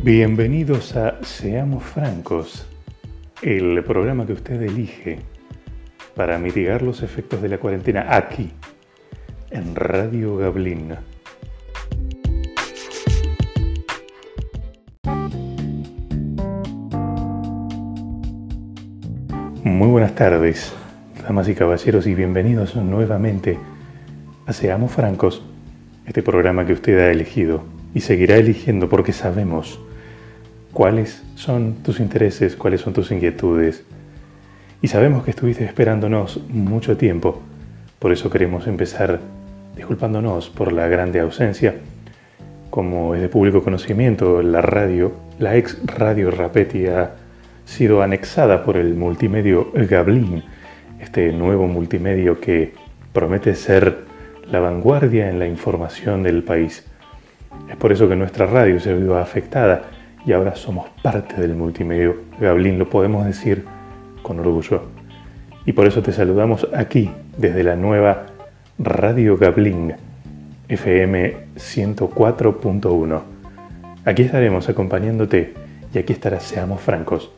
Bienvenidos a Seamos Francos, el programa que usted elige para mitigar los efectos de la cuarentena aquí, en Radio Gablin. Muy buenas tardes, damas y caballeros, y bienvenidos nuevamente a Seamos Francos, este programa que usted ha elegido y seguirá eligiendo porque sabemos cuáles son tus intereses, cuáles son tus inquietudes. Y sabemos que estuviste esperándonos mucho tiempo, por eso queremos empezar disculpándonos por la grande ausencia. Como es de público conocimiento, la radio, la ex radio Rapetti ha sido anexada por el multimedio Gablin, este nuevo multimedio que promete ser la vanguardia en la información del país. Es por eso que nuestra radio se vio afectada y ahora somos parte del multimedio Gablin, lo podemos decir con orgullo. Y por eso te saludamos aquí, desde la nueva Radio Gablin, FM 104.1. Aquí estaremos acompañándote y aquí estará Seamos Francos.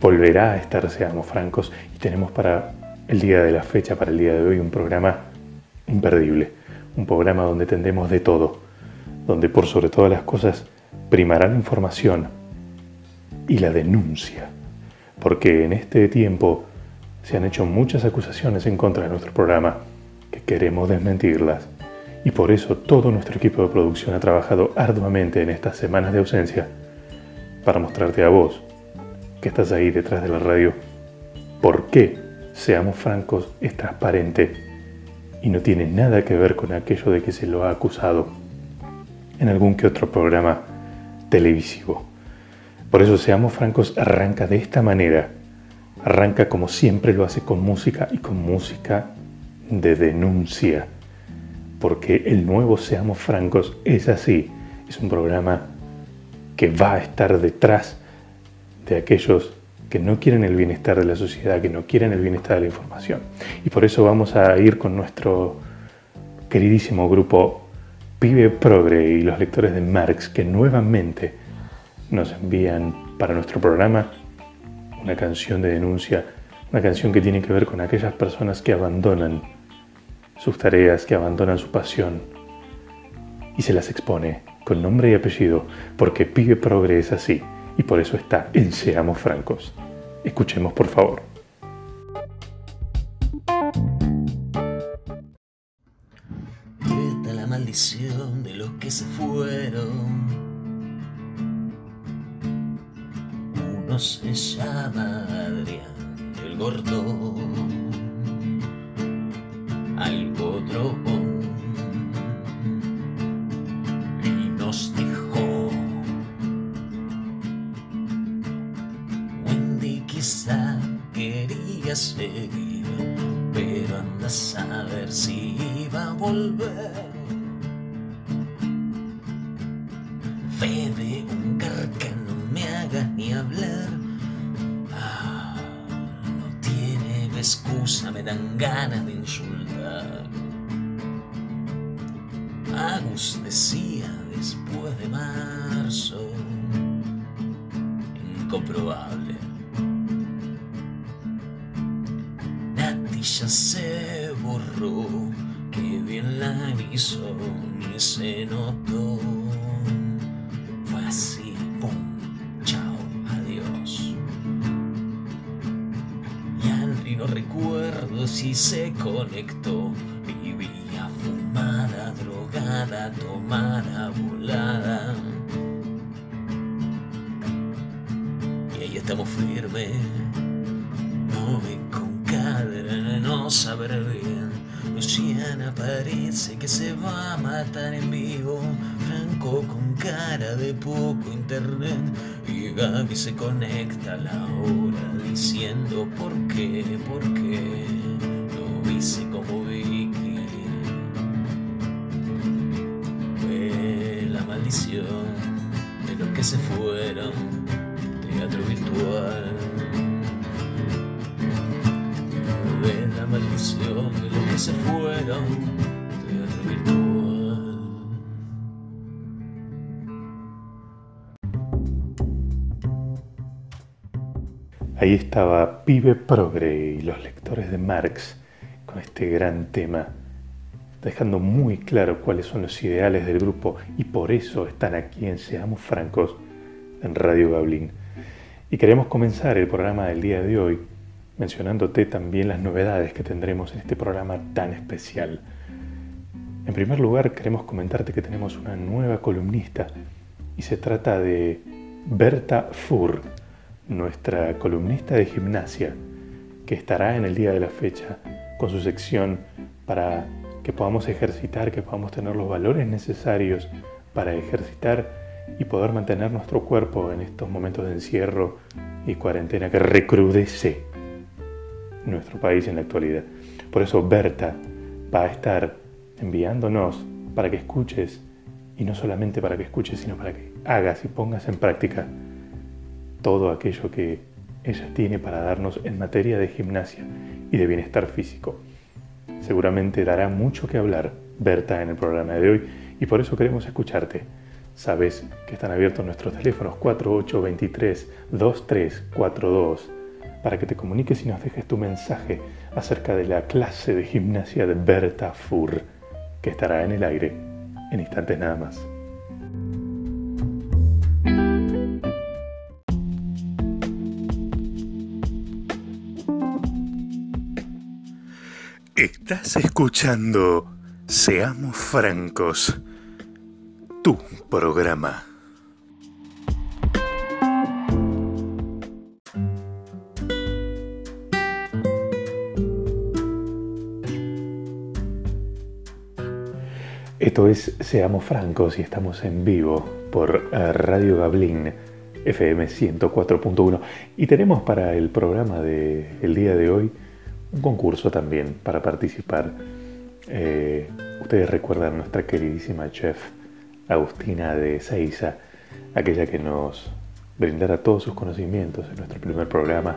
Volverá a estar Seamos Francos y tenemos para el día de la fecha, para el día de hoy, un programa imperdible. Un programa donde tendremos de todo, donde por sobre todas las cosas primará la información y la denuncia, porque en este tiempo se han hecho muchas acusaciones en contra de nuestro programa que queremos desmentirlas. Y por eso todo nuestro equipo de producción ha trabajado arduamente en estas semanas de ausencia para mostrarte a vos, que estás ahí detrás de la radio, por qué, seamos francos, es transparente y no tiene nada que ver con aquello de que se lo ha acusado en algún que otro programa televisivo. Por eso, seamos francos, arranca de esta manera. Arranca como siempre lo hace con música y con música de denuncia. Porque el nuevo Seamos francos es así. Es un programa que va a estar detrás de aquellos que no quieren el bienestar de la sociedad, que no quieren el bienestar de la información. Y por eso vamos a ir con nuestro queridísimo grupo Pibe Progre y los lectores de Marx, que nuevamente nos envían para nuestro programa una canción de denuncia, una canción que tiene que ver con aquellas personas que abandonan sus tareas, que abandonan su pasión y se las expone con nombre y apellido, porque Pibe Progre es así y por eso está en Seamos Francos. Escuchemos por favor. De los que se fueron. Uno se llama Adrián, el gordo. Algo otro y nos dejó. Wendy quizá quería seguir, pero anda a saber si iba a volver. Decía después de marzo, incomprobable. Nati ya se borró, que bien la hizo, ni se notó. Fue así, pum, chao, adiós. Y Andri no recuerdo si se conectó. Saber bien. Luciana parece que se va a matar en vivo. Franco con cara de poco internet. Y Gaby se conecta a la hora diciendo por qué, por qué. Lo hice como Vicky. Fue la maldición de los que se fueron. Teatro virtual. virtual. Ahí estaba Pibe Progre y los lectores de Marx con este gran tema, dejando muy claro cuáles son los ideales del grupo y por eso están aquí en Seamos Francos en Radio Gablín. Y queremos comenzar el programa del día de hoy mencionándote también las novedades que tendremos en este programa tan especial. En primer lugar, queremos comentarte que tenemos una nueva columnista y se trata de Berta Fur, nuestra columnista de gimnasia, que estará en el día de la fecha con su sección para que podamos ejercitar, que podamos tener los valores necesarios para ejercitar y poder mantener nuestro cuerpo en estos momentos de encierro y cuarentena que recrudece nuestro país en la actualidad. Por eso Berta va a estar enviándonos para que escuches, y no solamente para que escuches, sino para que hagas y pongas en práctica todo aquello que ella tiene para darnos en materia de gimnasia y de bienestar físico. Seguramente dará mucho que hablar Berta en el programa de hoy y por eso queremos escucharte. Sabes que están abiertos nuestros teléfonos 4823 2342 para que te comuniques y nos dejes tu mensaje acerca de la clase de gimnasia de Berta Fur, que estará en el aire en instantes nada más. Estás escuchando Seamos Francos, tu programa. Esto es Seamos Francos y estamos en vivo por eh, Radio Gablín FM 104.1 y tenemos para el programa del día de hoy un concurso también para participar. Eh, ustedes recuerdan nuestra queridísima chef Agustina de Seiza, aquella que nos brindara todos sus conocimientos en nuestro primer programa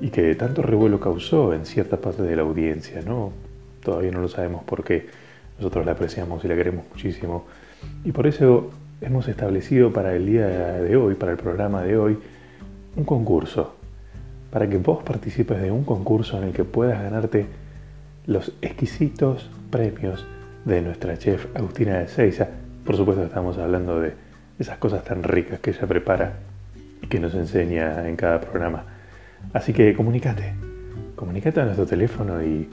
y que tanto revuelo causó en cierta parte de la audiencia, ¿no? Todavía no lo sabemos por qué nosotros la apreciamos y la queremos muchísimo. Y por eso hemos establecido para el día de hoy, para el programa de hoy, un concurso. Para que vos participes de un concurso en el que puedas ganarte los exquisitos premios de nuestra chef Agustina de Seiza. Por supuesto estamos hablando de esas cosas tan ricas que ella prepara y que nos enseña en cada programa. Así que comunícate, comunícate a nuestro teléfono y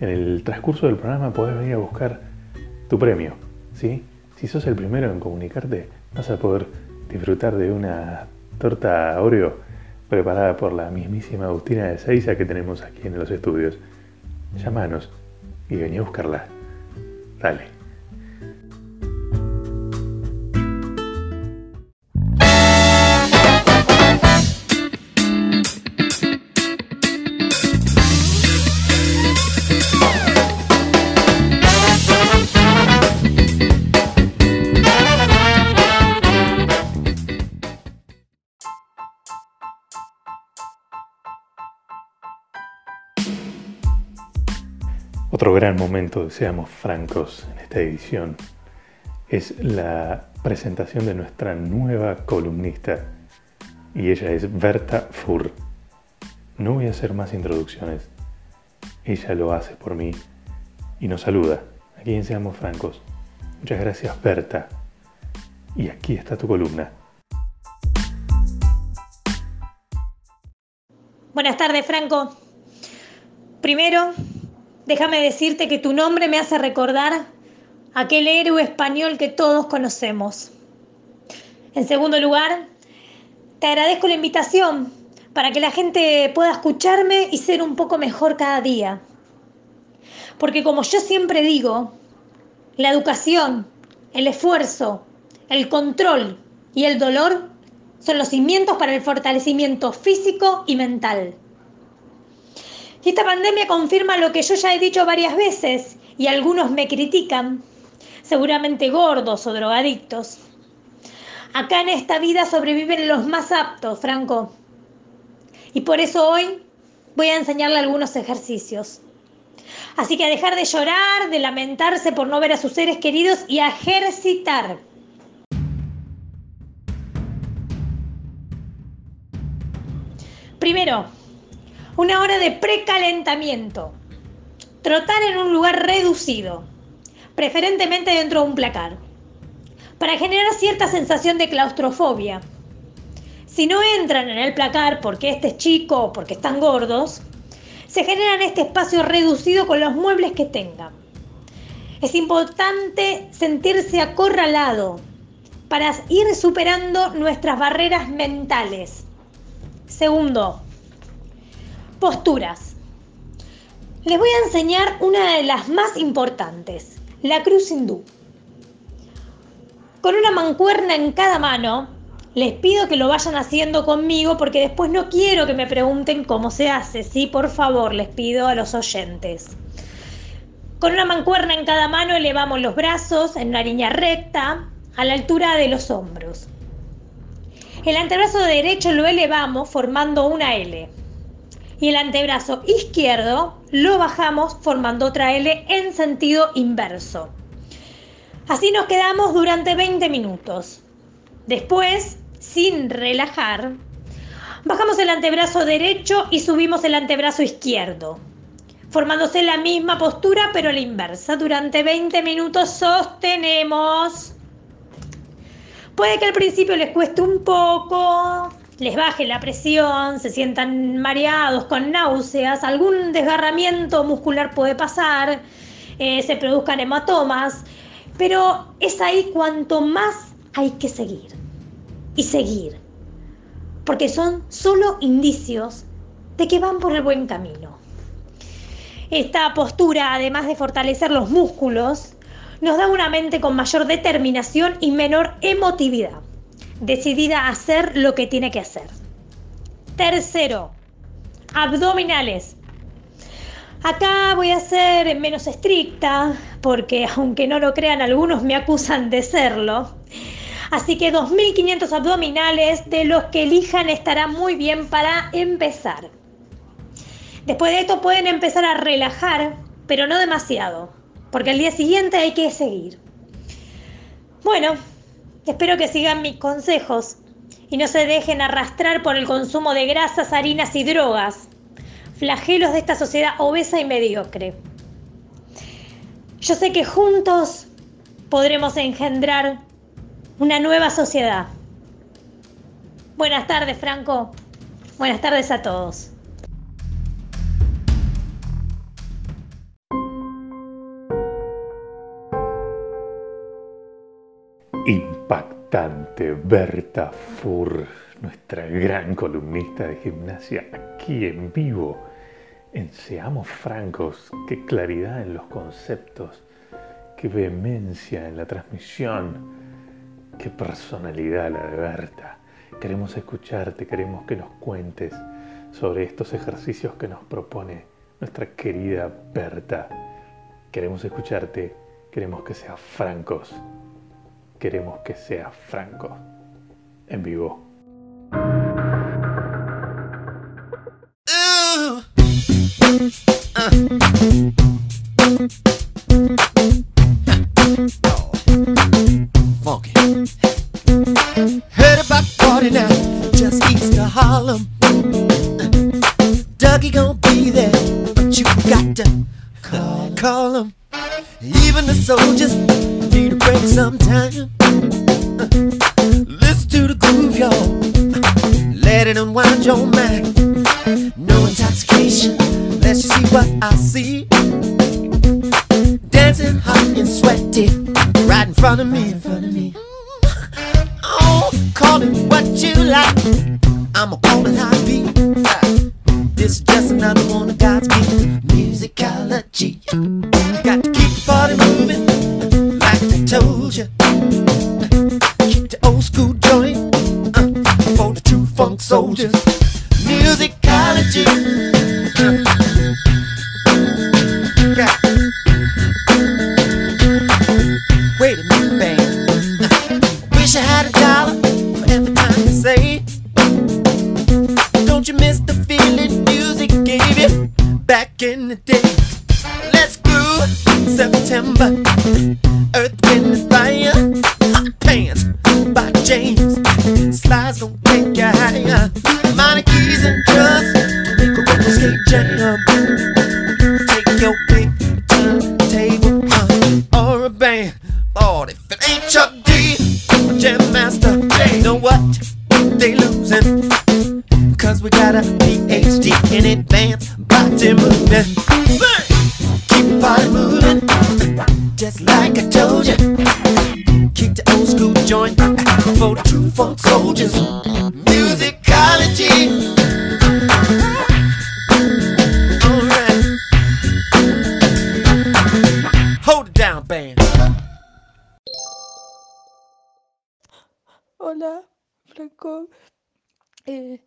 en el transcurso del programa podés venir a buscar tu premio. ¿sí? Si sos el primero en comunicarte, vas a poder disfrutar de una torta Oreo preparada por la mismísima Agustina de Seiza que tenemos aquí en los estudios. Llámanos y vení a buscarla. Dale. Otro gran momento, seamos francos, en esta edición es la presentación de nuestra nueva columnista y ella es Berta Fur. No voy a hacer más introducciones, ella lo hace por mí y nos saluda. Aquí en Seamos Francos. Muchas gracias Berta. Y aquí está tu columna. Buenas tardes Franco. Primero, déjame decirte que tu nombre me hace recordar aquel héroe español que todos conocemos. En segundo lugar, te agradezco la invitación para que la gente pueda escucharme y ser un poco mejor cada día. Porque como yo siempre digo, la educación, el esfuerzo, el control y el dolor son los cimientos para el fortalecimiento físico y mental. Esta pandemia confirma lo que yo ya he dicho varias veces y algunos me critican, seguramente gordos o drogadictos. Acá en esta vida sobreviven los más aptos, Franco. Y por eso hoy voy a enseñarle algunos ejercicios. Así que a dejar de llorar, de lamentarse por no ver a sus seres queridos y a ejercitar. Primero, una hora de precalentamiento. Trotar en un lugar reducido, preferentemente dentro de un placar, para generar cierta sensación de claustrofobia. Si no entran en el placar porque este es chico o porque están gordos, se generan este espacio reducido con los muebles que tengan. Es importante sentirse acorralado para ir superando nuestras barreras mentales. Segundo, posturas. Les voy a enseñar una de las más importantes, la cruz hindú. Con una mancuerna en cada mano, les pido que lo vayan haciendo conmigo porque después no quiero que me pregunten cómo se hace. Sí, por favor, les pido a los oyentes. Con una mancuerna en cada mano elevamos los brazos en una línea recta a la altura de los hombros. El antebrazo derecho lo elevamos formando una L. Y el antebrazo izquierdo lo bajamos formando otra L en sentido inverso. Así nos quedamos durante 20 minutos. Después sin relajar, bajamos el antebrazo derecho y subimos el antebrazo izquierdo, formándose la misma postura pero la inversa. Durante 20 minutos sostenemos. Puede que al principio les cueste un poco, les baje la presión, se sientan mareados, con náuseas, algún desgarramiento muscular puede pasar, eh, se produzcan hematomas, pero es ahí cuanto más hay que seguir y seguir, porque son solo indicios de que van por el buen camino. Esta postura, además de fortalecer los músculos, nos da una mente con mayor determinación y menor emotividad, decidida a hacer lo que tiene que hacer. Tercero, abdominales. Acá voy a ser menos estricta, porque aunque no lo crean, algunos me acusan de serlo. Así que 2.500 abdominales de los que elijan estará muy bien para empezar. Después de esto pueden empezar a relajar, pero no demasiado, porque al día siguiente hay que seguir. Bueno, espero que sigan mis consejos y no se dejen arrastrar por el consumo de grasas, harinas y drogas, flagelos de esta sociedad obesa y mediocre. Yo sé que juntos podremos engendrar una nueva sociedad. Buenas tardes, Franco. Buenas tardes a todos. Impactante Berta Fur, nuestra gran columnista de gimnasia, aquí en vivo. En Seamos Francos, qué claridad en los conceptos, qué vehemencia en la transmisión Qué personalidad la de Berta. Queremos escucharte, queremos que nos cuentes sobre estos ejercicios que nos propone nuestra querida Berta. Queremos escucharte, queremos que seas francos, queremos que seas franco. En vivo. Just another one of God's gifts. Musicology. For true funk soldiers. Musicology. Alright. Band. Hola, Franco. Eh,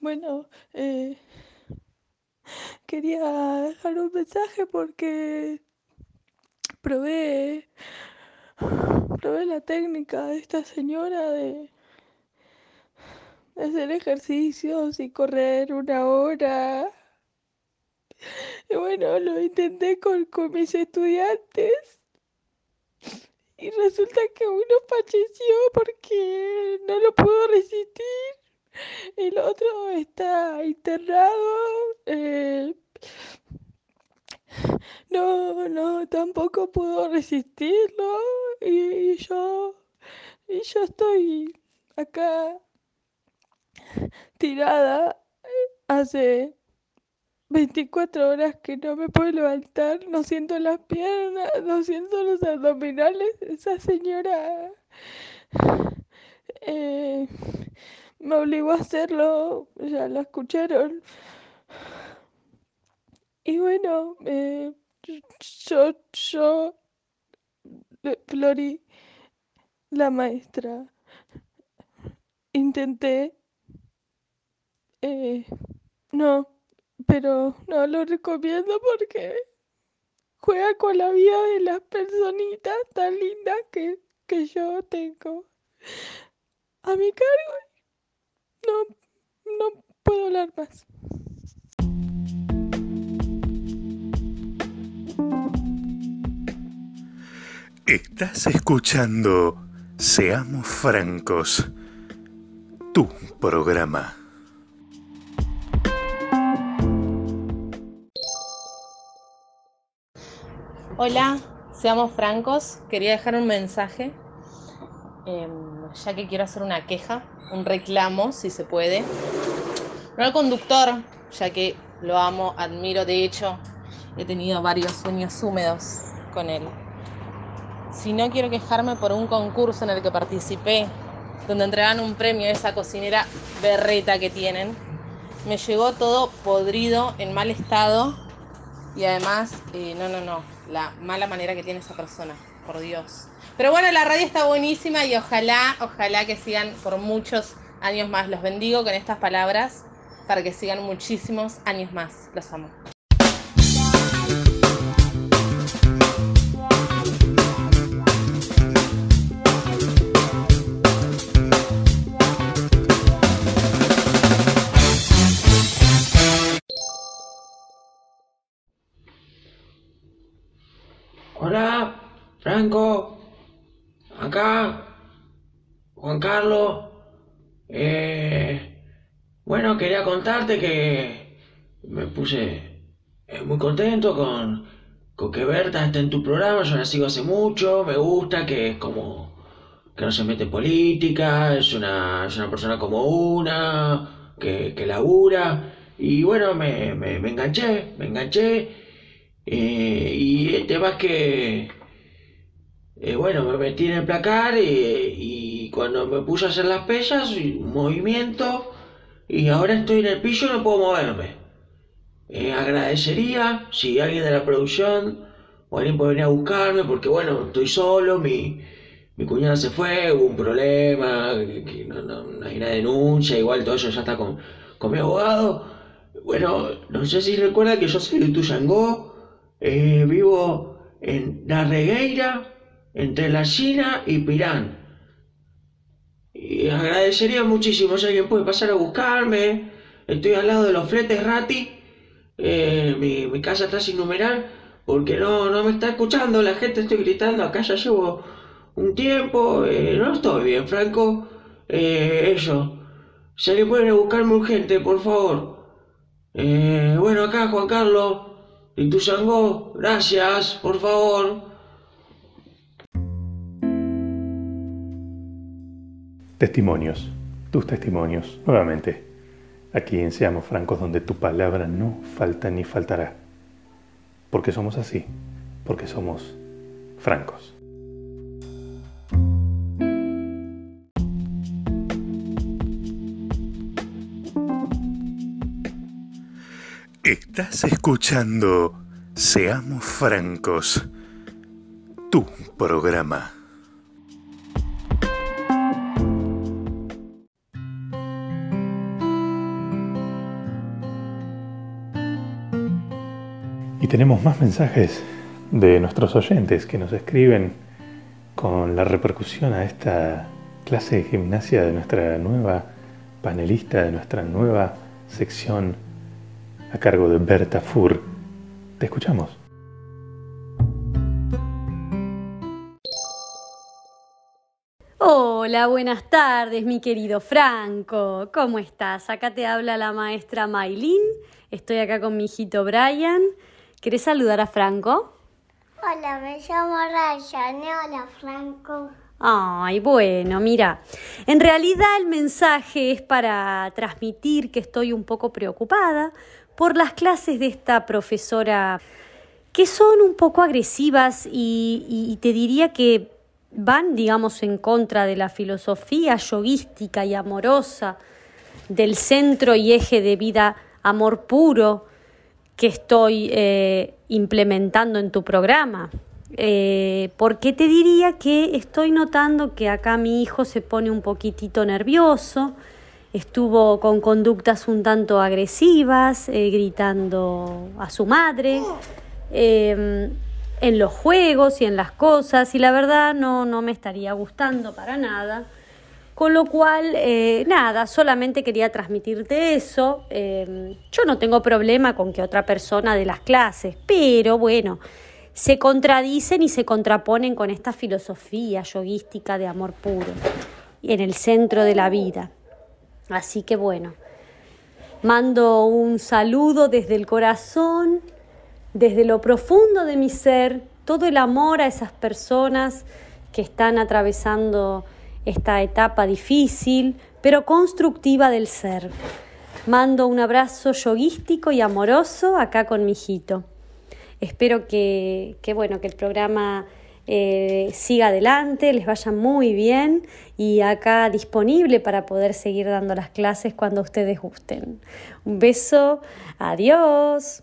bueno, eh, quería dejar un mensaje porque probé, probé la técnica de esta señora de, hacer ejercicios y correr una hora. Y bueno, lo intenté con, con mis estudiantes. Y resulta que uno falleció porque no lo pudo resistir. El otro está internado. eh, no, no, tampoco pudo resistirlo. Y, y yo, y yo estoy acá tirada eh, hace 24 horas que no me puedo levantar, no siento las piernas, no siento los abdominales. Esa señora eh, me obligó a hacerlo, ya la escucharon. Y bueno, eh, yo, yo, Flori, la maestra, intenté, eh, no, pero no lo recomiendo porque juega con la vida de las personitas tan lindas que, que yo tengo a mi cargo. No, no puedo hablar más. Estás escuchando Seamos Francos, tu programa. Hola, seamos francos. Quería dejar un mensaje, em, ya que quiero hacer una queja, un reclamo, si se puede. No al conductor, ya que lo amo, admiro, de hecho, he tenido varios sueños húmedos con él. Si no quiero quejarme por un concurso en el que participé, donde entregan un premio a esa cocinera berreta que tienen. Me llegó todo podrido, en mal estado, y además, eh, no, no, no, la mala manera que tiene esa persona, por Dios. Pero bueno, la radio está buenísima y ojalá, ojalá que sigan por muchos años más. Los bendigo con estas palabras para que sigan muchísimos años más. Los amo. Hola, Franco. Acá, Juan Carlos. Eh, bueno, quería contarte que me puse eh, muy contento con, con que Berta esté en tu programa. Yo la sigo hace mucho. Me gusta que es como que no se mete en política. Es una, es una persona como una, que, que labura. Y bueno, me, me, me enganché, me enganché. Eh, y el tema es que, eh, bueno, me metí en el placar y, y cuando me puse a hacer las pesas, movimiento, y ahora estoy en el piso y no puedo moverme. Eh, agradecería si alguien de la producción o alguien puede venir a buscarme, porque bueno, estoy solo, mi, mi cuñada se fue, hubo un problema, que, no- no hay una denuncia, igual todo eso ya está con, con mi abogado. Bueno, no sé si recuerda que yo soy de Tuyangó, eh, vivo en La Regueira, entre La China y Pirán. Y agradecería muchísimo si alguien puede pasar a buscarme. Estoy al lado de los fletes Rati. Eh, mi, casa está sin numerar porque no, no me está escuchando. La gente estoy gritando. Acá ya llevo un tiempo. eh, no estoy bien, Franco. Eh, eso. Si alguien puede buscarme urgente, por favor. Bueno, acá Juan Carlos. Ituzaingó, gracias, por favor. Testimonios, tus testimonios, nuevamente. Aquí en Seamos Francos, donde tu palabra no falta ni faltará. Porque somos así, porque somos francos. Estás escuchando Seamos Francos, tu programa. Y tenemos más mensajes de nuestros oyentes que nos escriben con la repercusión a esta clase de gimnasia de nuestra nueva panelista, de nuestra nueva sección a cargo de Berta Fur. Te escuchamos. Hola, buenas tardes, mi querido Franco. ¿Cómo estás? Acá te habla la maestra Maylin. Estoy acá con mi hijito Brian. ¿Querés saludar a Franco? Hola, me llamo Ryan. Hola, Franco. Ay, bueno, mira, en realidad el mensaje es para transmitir que estoy un poco preocupada por las clases de esta profesora que son un poco agresivas y, te diría que van, digamos, en contra de la filosofía yoguística y amorosa del centro y eje de vida amor puro que estoy eh, implementando en tu programa. Eh, porque te diría que estoy notando que acá mi hijo se pone un poquitito nervioso, estuvo con conductas un tanto agresivas, eh, gritando a su madre, em, en los juegos y en las cosas, y la verdad no, no me estaría gustando para nada. Con lo cual, eh, nada, solamente quería transmitirte eso. Em, yo no tengo problema con que otra persona de las clases, pero bueno, se contradicen y se contraponen con esta filosofía yoguística de amor puro en el centro de la vida. Así que bueno, mando un saludo desde el corazón, desde lo profundo de mi ser, todo el amor a esas personas que están atravesando esta etapa difícil, pero constructiva del ser. Mando un abrazo yoguístico y amoroso acá con mi hijito. Espero que, que bueno, que el programa eh, siga adelante, les vaya muy bien y acá disponible para poder seguir dando las clases cuando ustedes gusten. Un beso, adiós.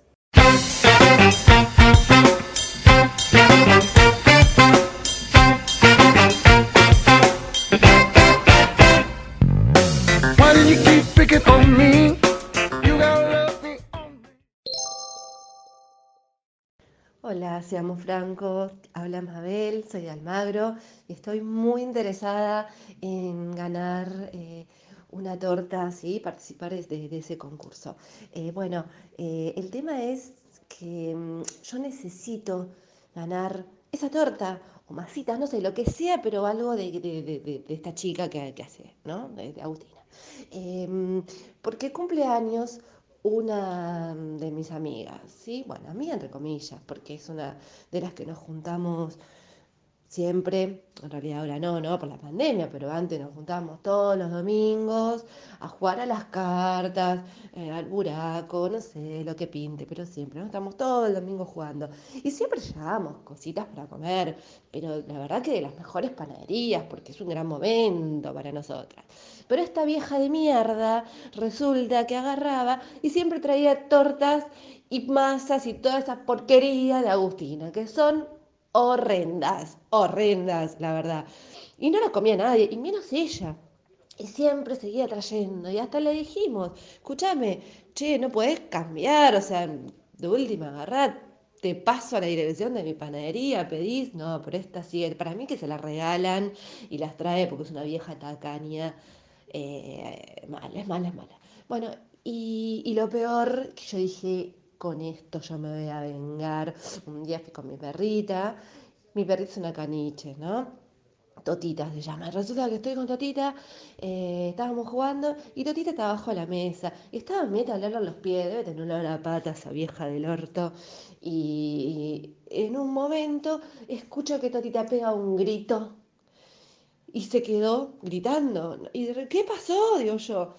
Seamos francos, habla Mabel, soy de Almagro y estoy muy interesada en ganar eh, una torta, ¿sí? participar de, ese concurso. Eh, bueno, eh, el tema es que mm, yo necesito ganar esa torta o masitas, no sé, lo que sea, pero algo de, esta chica que, hace, ¿no? De, Agustina. Em, porque cumple años una de mis amigas, ¿sí? Bueno, amiga entre comillas, porque es una de las que nos juntamos siempre, en realidad ahora no, ¿no? Por la pandemia, pero antes nos juntábamos todos los domingos a jugar a las cartas, eh, al buraco, no sé, lo que pinte, pero siempre, ¿no? Estamos todo el domingo jugando. Y siempre llevábamos cositas para comer, pero la verdad que de las mejores panaderías, porque es un gran momento para nosotras. Pero esta vieja de mierda resulta que agarraba y siempre traía tortas y masas y toda esa porquería de Agustina, que son horrendas, horrendas, la verdad. Y no las comía nadie, y menos ella. Y siempre seguía trayendo, y hasta le dijimos, escúchame, che, no puedes cambiar, o sea, de última agarrar, te paso a la dirección de mi panadería, pedís, no, pero esta sí, para mí que se la regalan y las trae porque es una vieja tacaña, eh, mala, es mala, es mala. Bueno, y, y lo peor que yo dije, con esto yo me voy a vengar. Un día fui con mi perrita, mi perrita es una caniche, ¿no? Totita se llama. Resulta que estoy con Totita, eh, estábamos jugando y Totita estaba abajo de la mesa. Y estaba meta a los pies, debe tener una la pata esa vieja del orto. Y, en un momento escucho que Totita pega un grito. Y se quedó gritando. Y ¿qué pasó? Digo yo.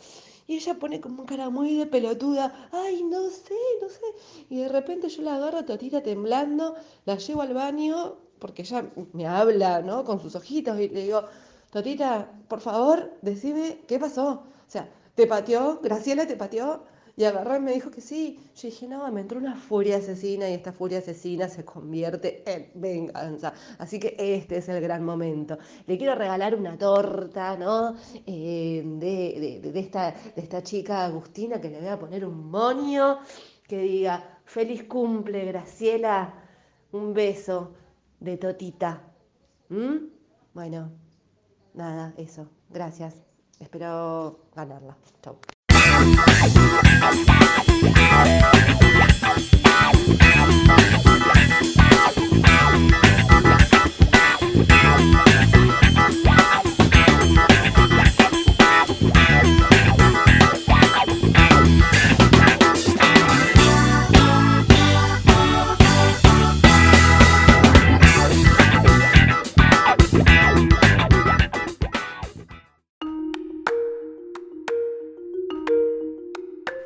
Y ella pone como cara muy de pelotuda, ay, no sé, no sé. Y de repente yo la agarro, Totita temblando, la llevo al baño, porque ella me habla, ¿no? Con sus ojitos, y le digo, Totita, por favor, decime qué pasó. O sea, ¿te pateó? ¿Graciela te pateó? Y agarró y me dijo que sí. Yo dije, no, me entró una furia asesina y esta furia asesina se convierte en venganza. Así que este es el gran momento. Le quiero regalar una torta, ¿no? Eh, de, esta, de esta chica Agustina que le voy a poner un moño que diga, feliz cumple, Graciela, un beso de Totita. ¿Mm? Bueno, nada, eso. Gracias. Espero ganarla. Chau. Yeah.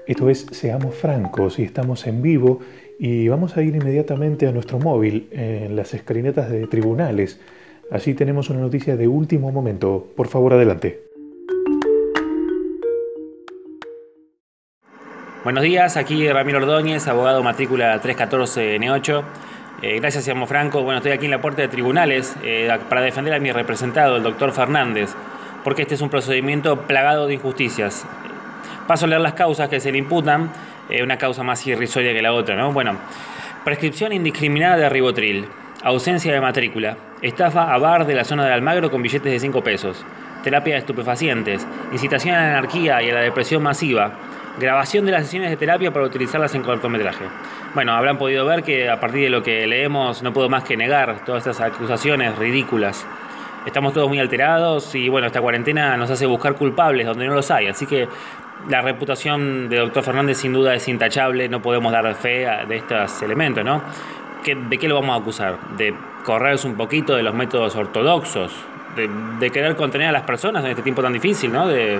Esto es Seamos Francos y estamos en vivo y vamos a ir inmediatamente a nuestro móvil en las escalinetas de tribunales. Así tenemos una noticia de último momento. Por favor, adelante. Buenos días, aquí Ramiro Ordóñez, abogado matrícula 314N8. Eh, gracias, Seamos Franco. Bueno, estoy aquí en la puerta de tribunales eh, para defender a mi representado, el doctor Fernández, porque este es un procedimiento plagado de injusticias. Paso a leer las causas que se le imputan, eh, una causa más irrisoria que la otra, ¿no? Bueno, prescripción indiscriminada de ribotril, ausencia de matrícula, estafa a bar de la zona de Almagro con billetes de 5 pesos, terapia de estupefacientes, incitación a la anarquía y a la depresión masiva, grabación de las sesiones de terapia para utilizarlas en cortometraje. Bueno, habrán podido ver que a partir de lo que leemos no puedo más que negar todas estas acusaciones ridículas. Estamos todos muy alterados y bueno, esta cuarentena nos hace buscar culpables donde no los hay, así que la reputación de doctor Fernández sin duda es intachable, no podemos dar fe de estos elementos, ¿no? ¿De qué lo vamos a acusar? ¿De correrse un poquito de los métodos ortodoxos? ¿De, querer contener a las personas en este tiempo tan difícil, ¿no? De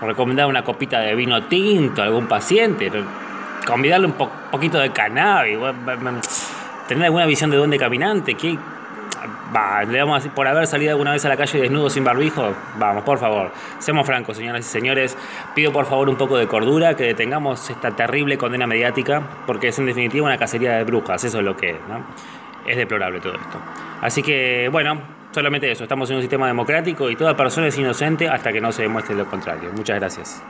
recomendar una copita de vino tinto a algún paciente, convidarle un poquito de cannabis, tener alguna visión de dónde caminante, ¿qué, le vamos por haber salido alguna vez a la calle desnudo sin barbijo, vamos, por favor, seamos francos, señoras y señores, pido por favor un poco de cordura, que detengamos esta terrible condena mediática, porque es en definitiva una cacería de brujas, eso es lo que es, Es deplorable todo esto. Así que, bueno, solamente eso, estamos en un sistema democrático y toda persona es inocente hasta que no se demuestre lo contrario. Muchas gracias.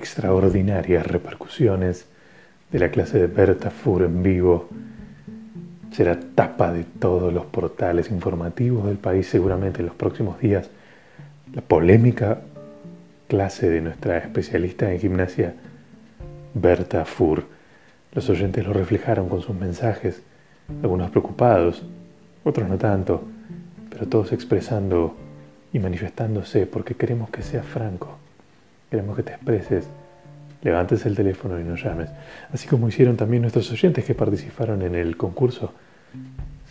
Extraordinarias repercusiones de la clase de Berta Fur en vivo. Será tapa de todos los portales informativos del país seguramente en los próximos días. La polémica clase de nuestra especialista en gimnasia, Berta Fur. Los oyentes lo reflejaron con sus mensajes, algunos preocupados, otros no tanto, pero todos expresando y manifestándose porque queremos que seas franco, queremos que te expreses, levantes el teléfono y nos llames, así como hicieron también nuestros oyentes que participaron en el concurso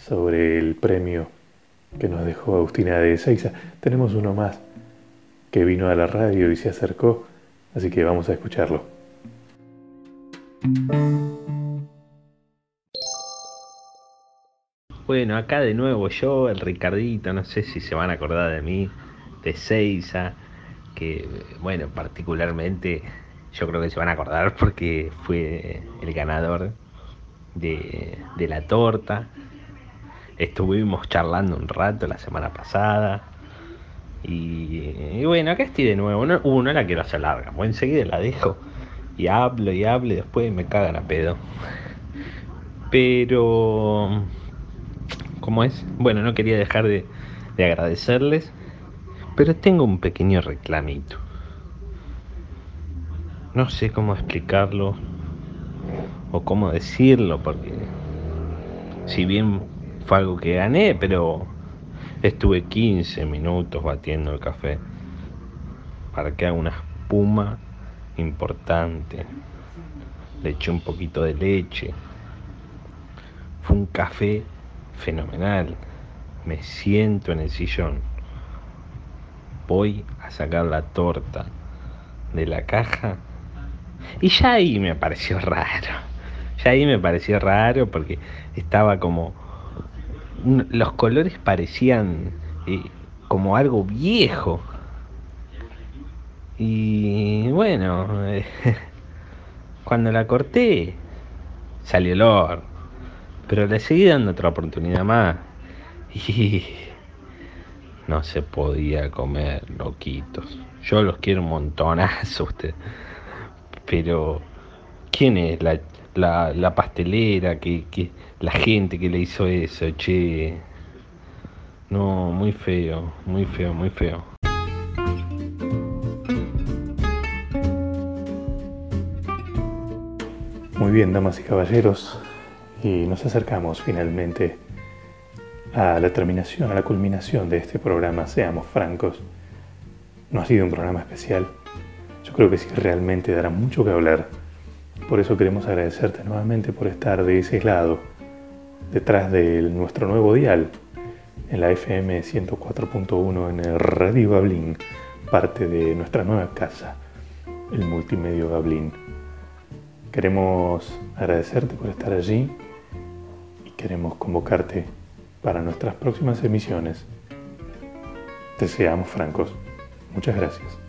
sobre el premio que nos dejó Agustina de Seiza. Tenemos uno más que vino a la radio y se acercó, así que vamos a escucharlo. Bueno, acá de nuevo yo, el Ricardito, no sé si se van a acordar de mí, de Seiza, que bueno, particularmente yo creo que se van a acordar porque fue el ganador de, la torta. Estuvimos charlando un rato la semana pasada. Y, bueno, acá estoy de nuevo. No, uh, no la quiero hacer larga, pues enseguida la dejo y hablo y hablo y después me cagan a pedo. Pero ¿Cómo es? Bueno, no quería dejar de, agradecerles, pero tengo un pequeño reclamito. No sé cómo explicarlo o cómo decirlo, porque si bien fue algo que gané, pero estuve 15 minutos batiendo el café para que haga una espuma importante. Le eché un poquito de leche. Fue un café fenomenal. Me siento en el sillón. Voy a sacar la torta de la caja. Y ya ahí me pareció raro. Ya ahí me pareció raro porque estaba como... Los colores parecían eh, como algo viejo. Y bueno, cuando la corté, salió el olor. Pero le seguí dando otra oportunidad más. Y no se podía comer, loquitos. Yo los quiero un montonazo usted. Pero, ¿quién es la, la, pastelera? Que, que, la gente que le hizo eso, che. No, muy feo, muy feo, muy feo. Muy bien, damas y caballeros, y nos acercamos finalmente a la terminación, a la culminación de este programa, seamos francos. No ha sido un programa especial. Yo creo que sí realmente dará mucho que hablar. Por eso queremos agradecerte nuevamente por estar de ese lado, detrás de nuestro nuevo dial, en la FM 104.1 en el Radio Gablín, parte de nuestra nueva casa, el Multimedio Gablín. Queremos agradecerte por estar allí queremos convocarte para nuestras próximas emisiones. Te seamos francos. Muchas gracias.